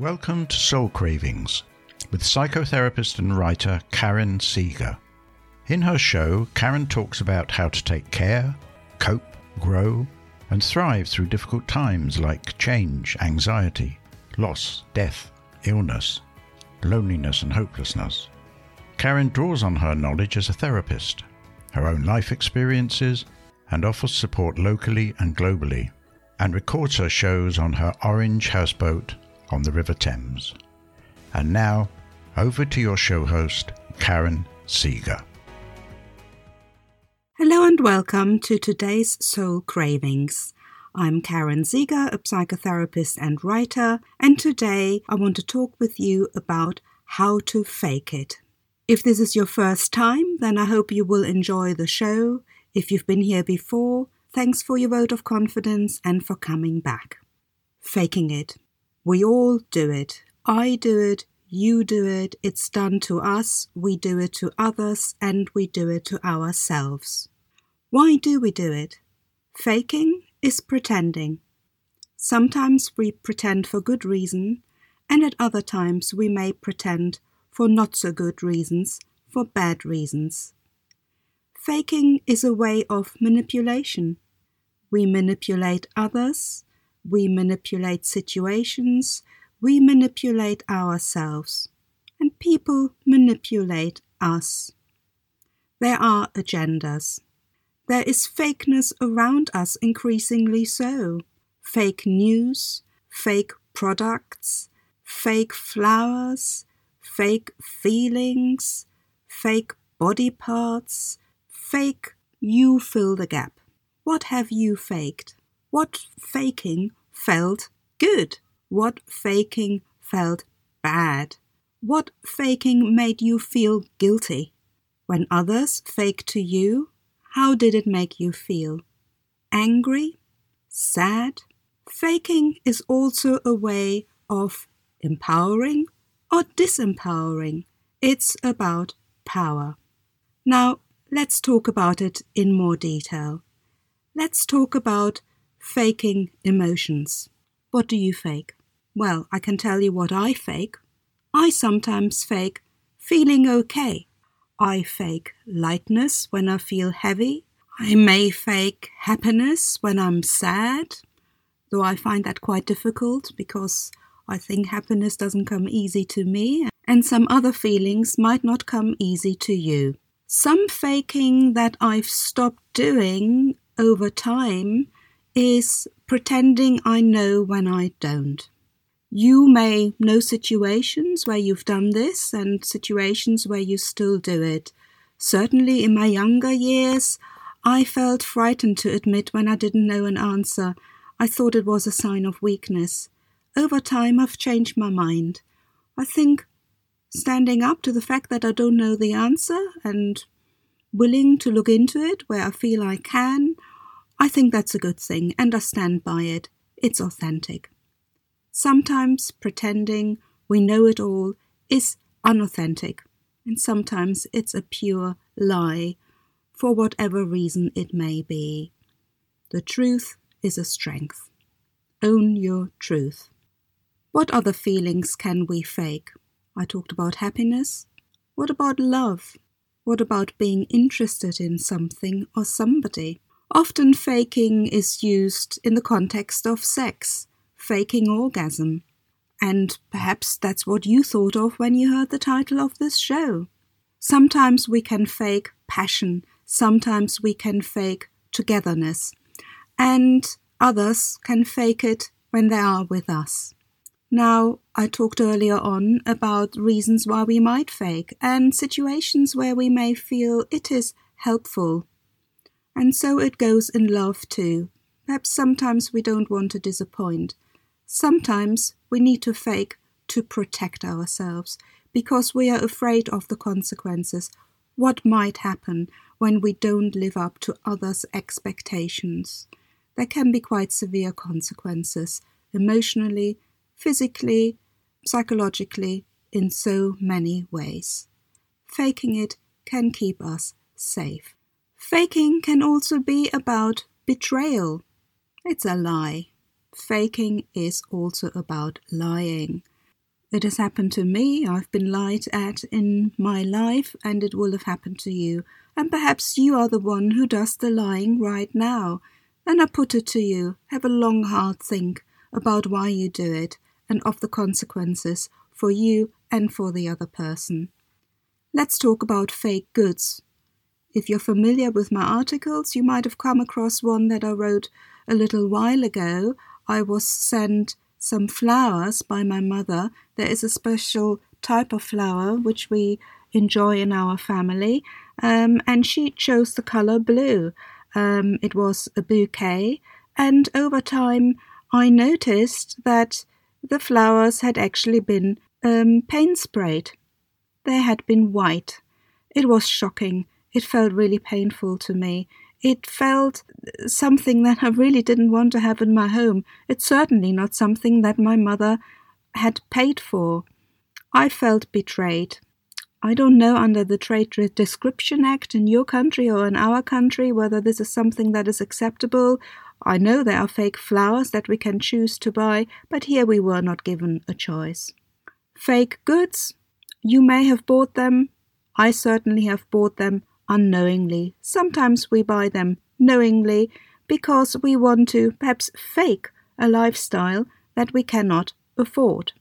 Welcome to Soul Cravings with psychotherapist and writer Karin Sieger. In her show, Karin talks about how to take care, cope, grow, and thrive through difficult times like change, anxiety, loss, death, illness, loneliness, and hopelessness. Karin draws on her knowledge as a therapist, her own life experiences, and offers support locally and globally, and records her shows on her orange houseboat on the River Thames. And now, over to your show host, Karin Sieger. Hello and welcome to today's Soul Cravings. I'm Karin Sieger, a psychotherapist and writer, and today I want to talk with you about how to fake it. If this is your first time, then I hope you will enjoy the show. If you've been here before, thanks for your vote of confidence and for coming back. Faking it. We all do it. I do it. You do it. It's done to us. We do it to others and we do it to ourselves. Why do we do it? Faking is pretending. Sometimes we pretend for good reason, and at other times we may pretend for not so good reasons, for bad reasons. Faking is a way of manipulation. We manipulate others, we manipulate situations, we manipulate ourselves, and people manipulate us. There are agendas. There is fakeness around us increasingly so. Fake news, fake products, fake flowers, fake feelings, fake body parts, fake you fill the gap. What have you faked? What faking felt good? What faking felt bad? What faking made you feel guilty? When others fake to you, how did it make you feel? Angry? Sad? Faking is also a way of empowering or disempowering. It's about power. Now, let's talk about it in more detail. Let's talk about faking emotions. What do you fake? Well, I can tell you what I fake. I sometimes fake feeling okay. I fake lightness when I feel heavy. I may fake happiness when I'm sad, though I find that quite difficult because I think happiness doesn't come easy to me, and some other feelings might not come easy to you. Some faking that I've stopped doing over time is pretending I know when I don't. You may know situations where you've done this and situations where you still do it. Certainly in my younger years, I felt frightened to admit when I didn't know an answer. I thought it was a sign of weakness. Over time, I've changed my mind. I think standing up to the fact that I don't know the answer and willing to look into it where I feel I can I think that's a good thing and I stand by it. It's authentic. Sometimes pretending we know it all is unauthentic, and sometimes it's a pure lie for whatever reason it may be. The truth is a strength. Own your truth. What other feelings can we fake? I talked about happiness. What about love? What about being interested in something or somebody? Often faking is used in the context of sex, faking orgasm. And perhaps that's what you thought of when you heard the title of this show. Sometimes we can fake passion, sometimes we can fake togetherness, and others can fake it when they are with us. Now, I talked earlier on about reasons why we might fake and situations where we may feel it is helpful and so it goes in love too. Perhaps sometimes we don't want to disappoint. Sometimes we need to fake to protect ourselves because we are afraid of the consequences. What might happen when we don't live up to others' expectations? There can be quite severe consequences emotionally, physically, psychologically, in so many ways. Faking it can keep us safe. Faking can also be about betrayal. It's a lie. Faking is also about lying. It has happened to me, I've been lied at in my life, and it will have happened to you. And perhaps you are the one who does the lying right now. And I put it to you have a long, hard think about why you do it and of the consequences for you and for the other person. Let's talk about fake goods. If you're familiar with my articles, you might have come across one that I wrote a little while ago. I was sent some flowers by my mother. There is a special type of flower which we enjoy in our family, um, and she chose the color blue. Um, it was a bouquet, and over time I noticed that the flowers had actually been um, paint sprayed. They had been white. It was shocking. It felt really painful to me. It felt something that I really didn't want to have in my home. It's certainly not something that my mother had paid for. I felt betrayed. I don't know under the Trade Description Act in your country or in our country whether this is something that is acceptable. I know there are fake flowers that we can choose to buy, but here we were not given a choice. Fake goods. You may have bought them. I certainly have bought them unknowingly. Sometimes we buy them knowingly because we want to perhaps fake a lifestyle that we cannot afford.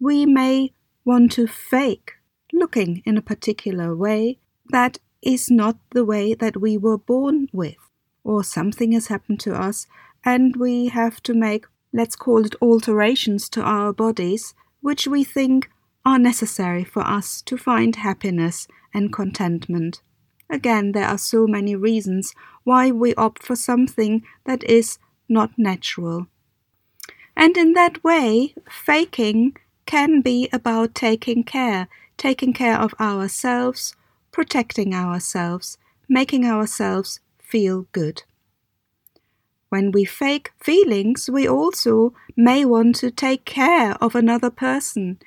We may want to fake looking in a particular way that is not the way that we were born with, or something has happened to us and we have to make, let's call it alterations to our bodies, which we think are necessary for us to find happiness and contentment. Again, there are so many reasons why we opt for something that is not natural. And in that way, faking can be about taking care, taking care of ourselves, protecting ourselves, making ourselves feel good. When we fake feelings, we also may want to take care of another person.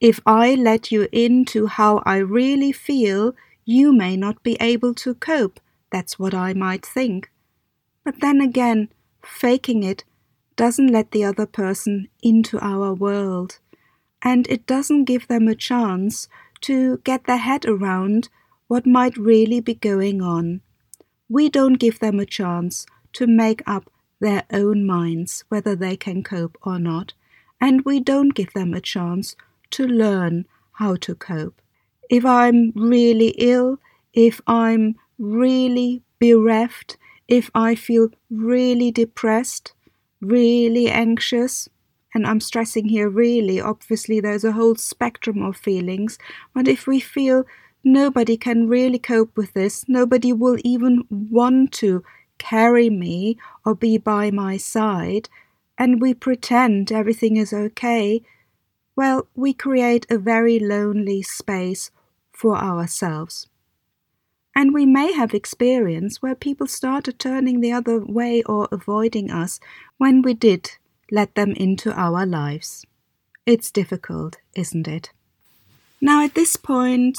If I let you into how I really feel, you may not be able to cope. That's what I might think. But then again, faking it doesn't let the other person into our world. And it doesn't give them a chance to get their head around what might really be going on. We don't give them a chance to make up their own minds whether they can cope or not, and we don't give them a chance to learn how to cope if I'm really ill, if I'm really bereft, if I feel really depressed, really anxious, and I'm stressing here really, obviously, there's a whole spectrum of feelings, but if we feel nobody can really cope with this, nobody will even want to carry me or be by my side, and we pretend everything is okay, well, we create a very lonely space for ourselves. And we may have experience where people started turning the other way or avoiding us when we did let them into our lives. It's difficult, isn't it? Now, at this point,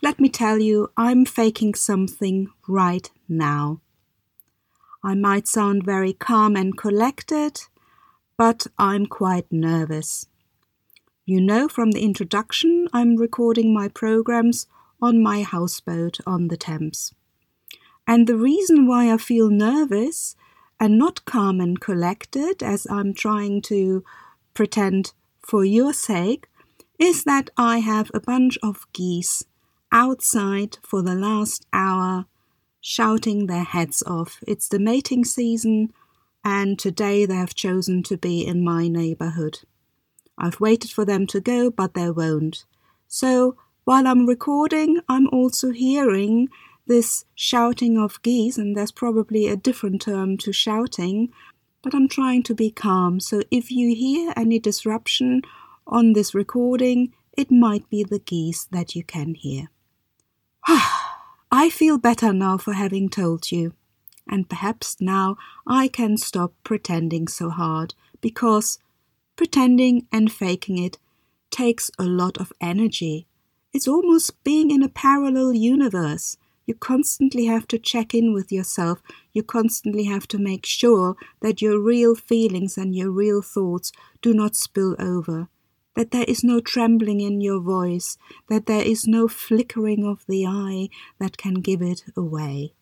let me tell you, I'm faking something right now. I might sound very calm and collected, but I'm quite nervous. You know from the introduction, I'm recording my programs on my houseboat on the Thames. And the reason why I feel nervous and not calm and collected, as I'm trying to pretend for your sake, is that I have a bunch of geese outside for the last hour shouting their heads off. It's the mating season, and today they have chosen to be in my neighborhood. I've waited for them to go, but they won't. So while I'm recording, I'm also hearing this shouting of geese, and there's probably a different term to shouting, but I'm trying to be calm. So if you hear any disruption on this recording, it might be the geese that you can hear. I feel better now for having told you, and perhaps now I can stop pretending so hard because Pretending and faking it takes a lot of energy. It's almost being in a parallel universe. You constantly have to check in with yourself. You constantly have to make sure that your real feelings and your real thoughts do not spill over. that there is no trembling in your voice, that there is no flickering of the eye that can give it away.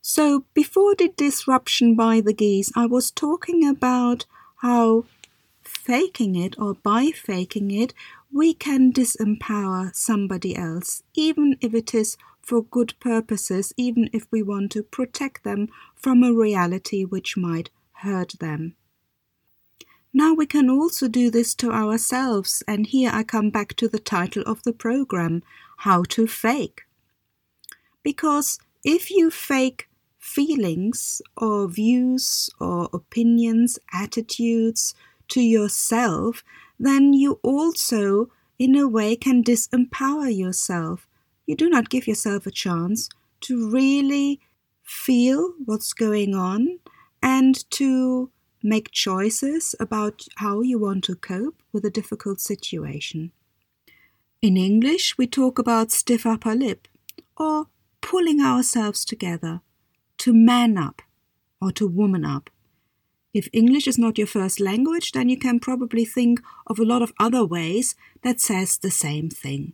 So, before the disruption by the geese, I was talking about how faking it or by faking it, we can disempower somebody else, even if it is for good purposes, even if we want to protect them from a reality which might hurt them. Now we can also do this to ourselves, and here I come back to the title of the program How to Fake. Because if you fake feelings or views or opinions, attitudes to yourself, then you also, in a way, can disempower yourself. You do not give yourself a chance to really feel what's going on and to make choices about how you want to cope with a difficult situation. In English, we talk about stiff upper lip or pulling ourselves together, to man up or to woman up. If English is not your first language, then you can probably think of a lot of other ways that says the same thing.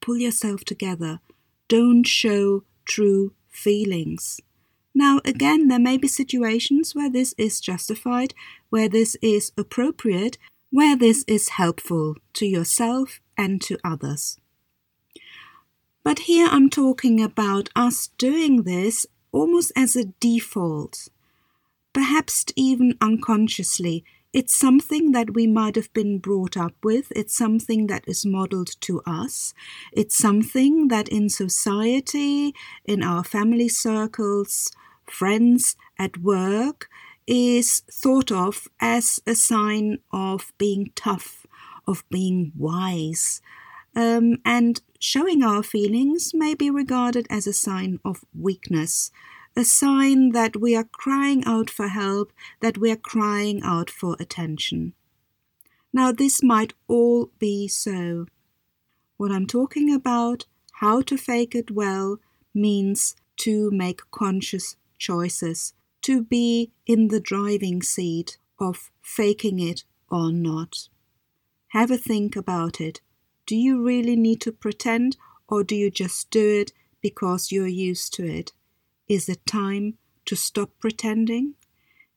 Pull yourself together. Don't show true feelings. Now, again, there may be situations where this is justified, where this is appropriate, where this is helpful to yourself and to others. But here I'm talking about us doing this almost as a default, perhaps even unconsciously. It's something that we might have been brought up with. It's something that is modeled to us. It's something that in society, in our family circles, friends at work is thought of as a sign of being tough, of being wise. Um, and showing our feelings may be regarded as a sign of weakness, a sign that we are crying out for help, that we are crying out for attention. Now, this might all be so. What I'm talking about, how to fake it well, means to make conscious choices to be in the driving seat of faking it or not. Have a think about it. Do you really need to pretend or do you just do it because you're used to it? Is it time to stop pretending?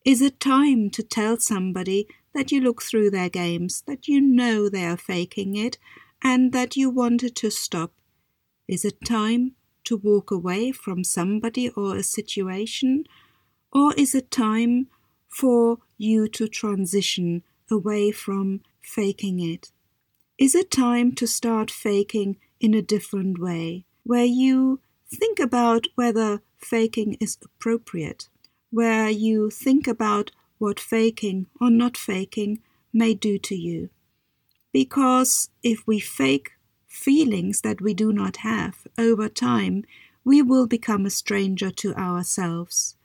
Is it time to tell somebody that you look through their games, that you know they are faking it, and that you wanted to stop? Is it time to walk away from somebody or a situation? Or is it time for you to transition away from faking it? Is it time to start faking in a different way, where you think about whether faking is appropriate, where you think about what faking or not faking may do to you? Because if we fake feelings that we do not have, over time, we will become a stranger to ourselves.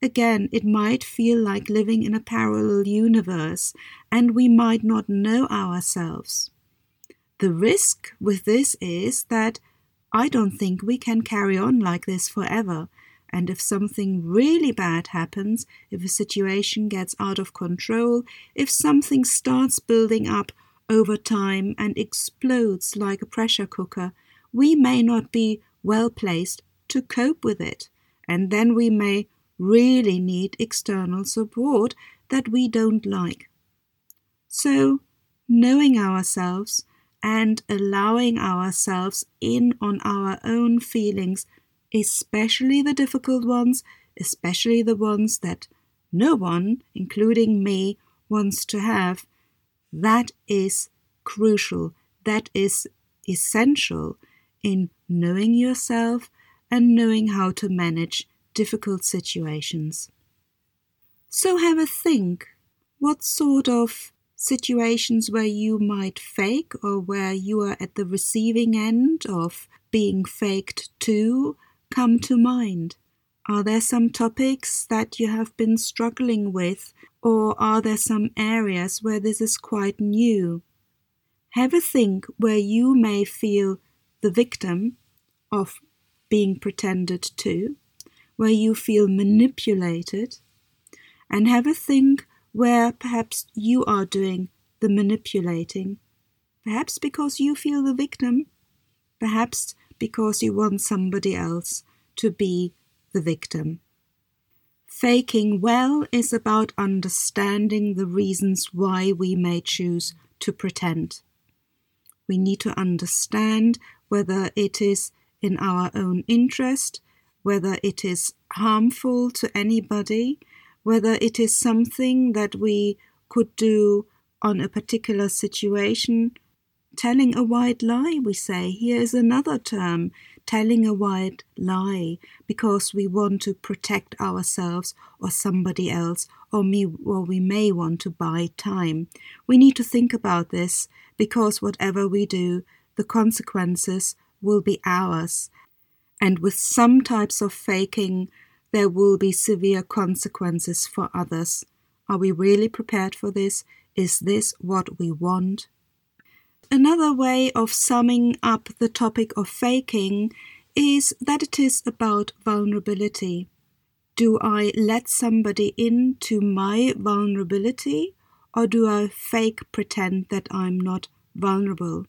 Again, it might feel like living in a parallel universe, and we might not know ourselves. The risk with this is that I don't think we can carry on like this forever. And if something really bad happens, if a situation gets out of control, if something starts building up over time and explodes like a pressure cooker, we may not be well placed to cope with it, and then we may really need external support that we don't like. So, knowing ourselves and allowing ourselves in on our own feelings, especially the difficult ones, especially the ones that no one, including me, wants to have, that is crucial, that is essential in knowing yourself and knowing how to manage difficult situations. So have a think. What sort of situations where you might fake or where you are at the receiving end of being faked to come to mind. Are there some topics that you have been struggling with, or are there some areas where this is quite new? Have a think where you may feel the victim of being pretended to, where you feel manipulated, and have a think where perhaps you are doing the manipulating. Perhaps because you feel the victim. Perhaps because you want somebody else to be the victim. Faking well is about understanding the reasons why we may choose to pretend. We need to understand whether it is in our own interest, whether it is harmful to anybody, whether it is something that we could do on a particular situation. Telling a white lie, we say. Here is another term telling a white lie because we want to protect ourselves or somebody else, or, me, or we may want to buy time. We need to think about this because whatever we do, the consequences will be ours. And with some types of faking, there will be severe consequences for others. Are we really prepared for this? Is this what we want? Another way of summing up the topic of faking is that it is about vulnerability. Do I let somebody into my vulnerability or do I fake pretend that I'm not vulnerable?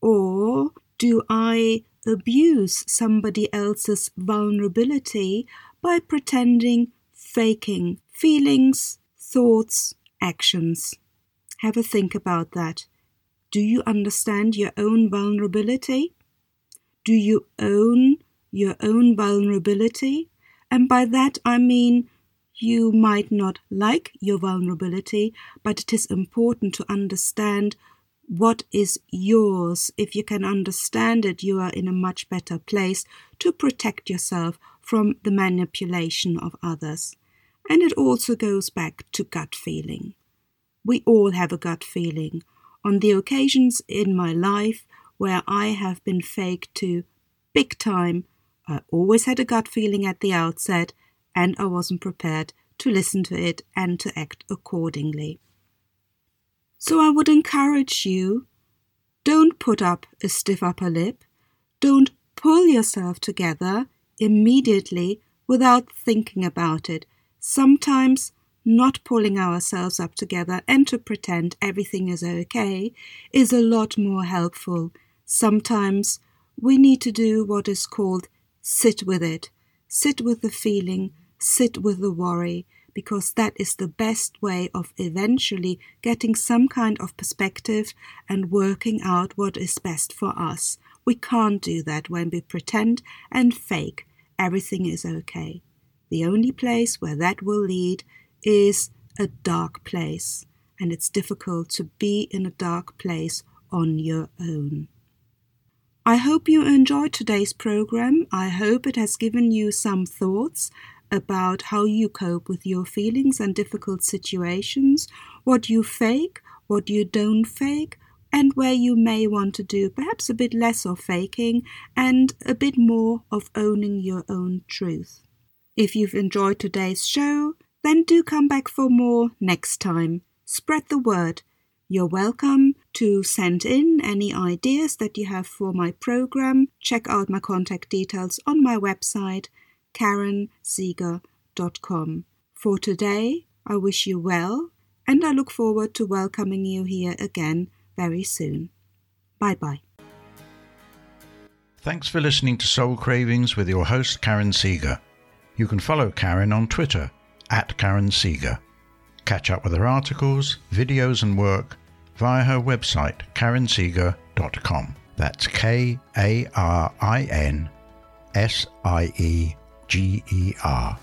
Or do I abuse somebody else's vulnerability by pretending, faking feelings, thoughts, actions? Have a think about that. Do you understand your own vulnerability? Do you own your own vulnerability? And by that I mean you might not like your vulnerability, but it is important to understand what is yours. If you can understand it, you are in a much better place to protect yourself from the manipulation of others. And it also goes back to gut feeling. We all have a gut feeling. On the occasions in my life where I have been faked to big time, I always had a gut feeling at the outset, and I wasn't prepared to listen to it and to act accordingly. So I would encourage you don't put up a stiff upper lip, don't pull yourself together immediately without thinking about it. Sometimes not pulling ourselves up together and to pretend everything is okay is a lot more helpful. Sometimes we need to do what is called sit with it, sit with the feeling, sit with the worry, because that is the best way of eventually getting some kind of perspective and working out what is best for us. We can't do that when we pretend and fake everything is okay. The only place where that will lead is a dark place, and it's difficult to be in a dark place on your own. I hope you enjoyed today's program. I hope it has given you some thoughts about how you cope with your feelings and difficult situations, what you fake, what you don't fake, and where you may want to do perhaps a bit less of faking and a bit more of owning your own truth. If you've enjoyed today's show, then do come back for more next time. Spread the word. You're welcome to send in any ideas that you have for my program. Check out my contact details on my website karinsieger.com. For today, I wish you well, and I look forward to welcoming you here again very soon. Bye bye. Thanks for listening to Soul Cravings with your host, Karin Sieger. You can follow Karin on Twitter at Karin Sieger. Catch up with her articles, videos, and work via her website, karinsieger.com. That's K A R I N S I E G E R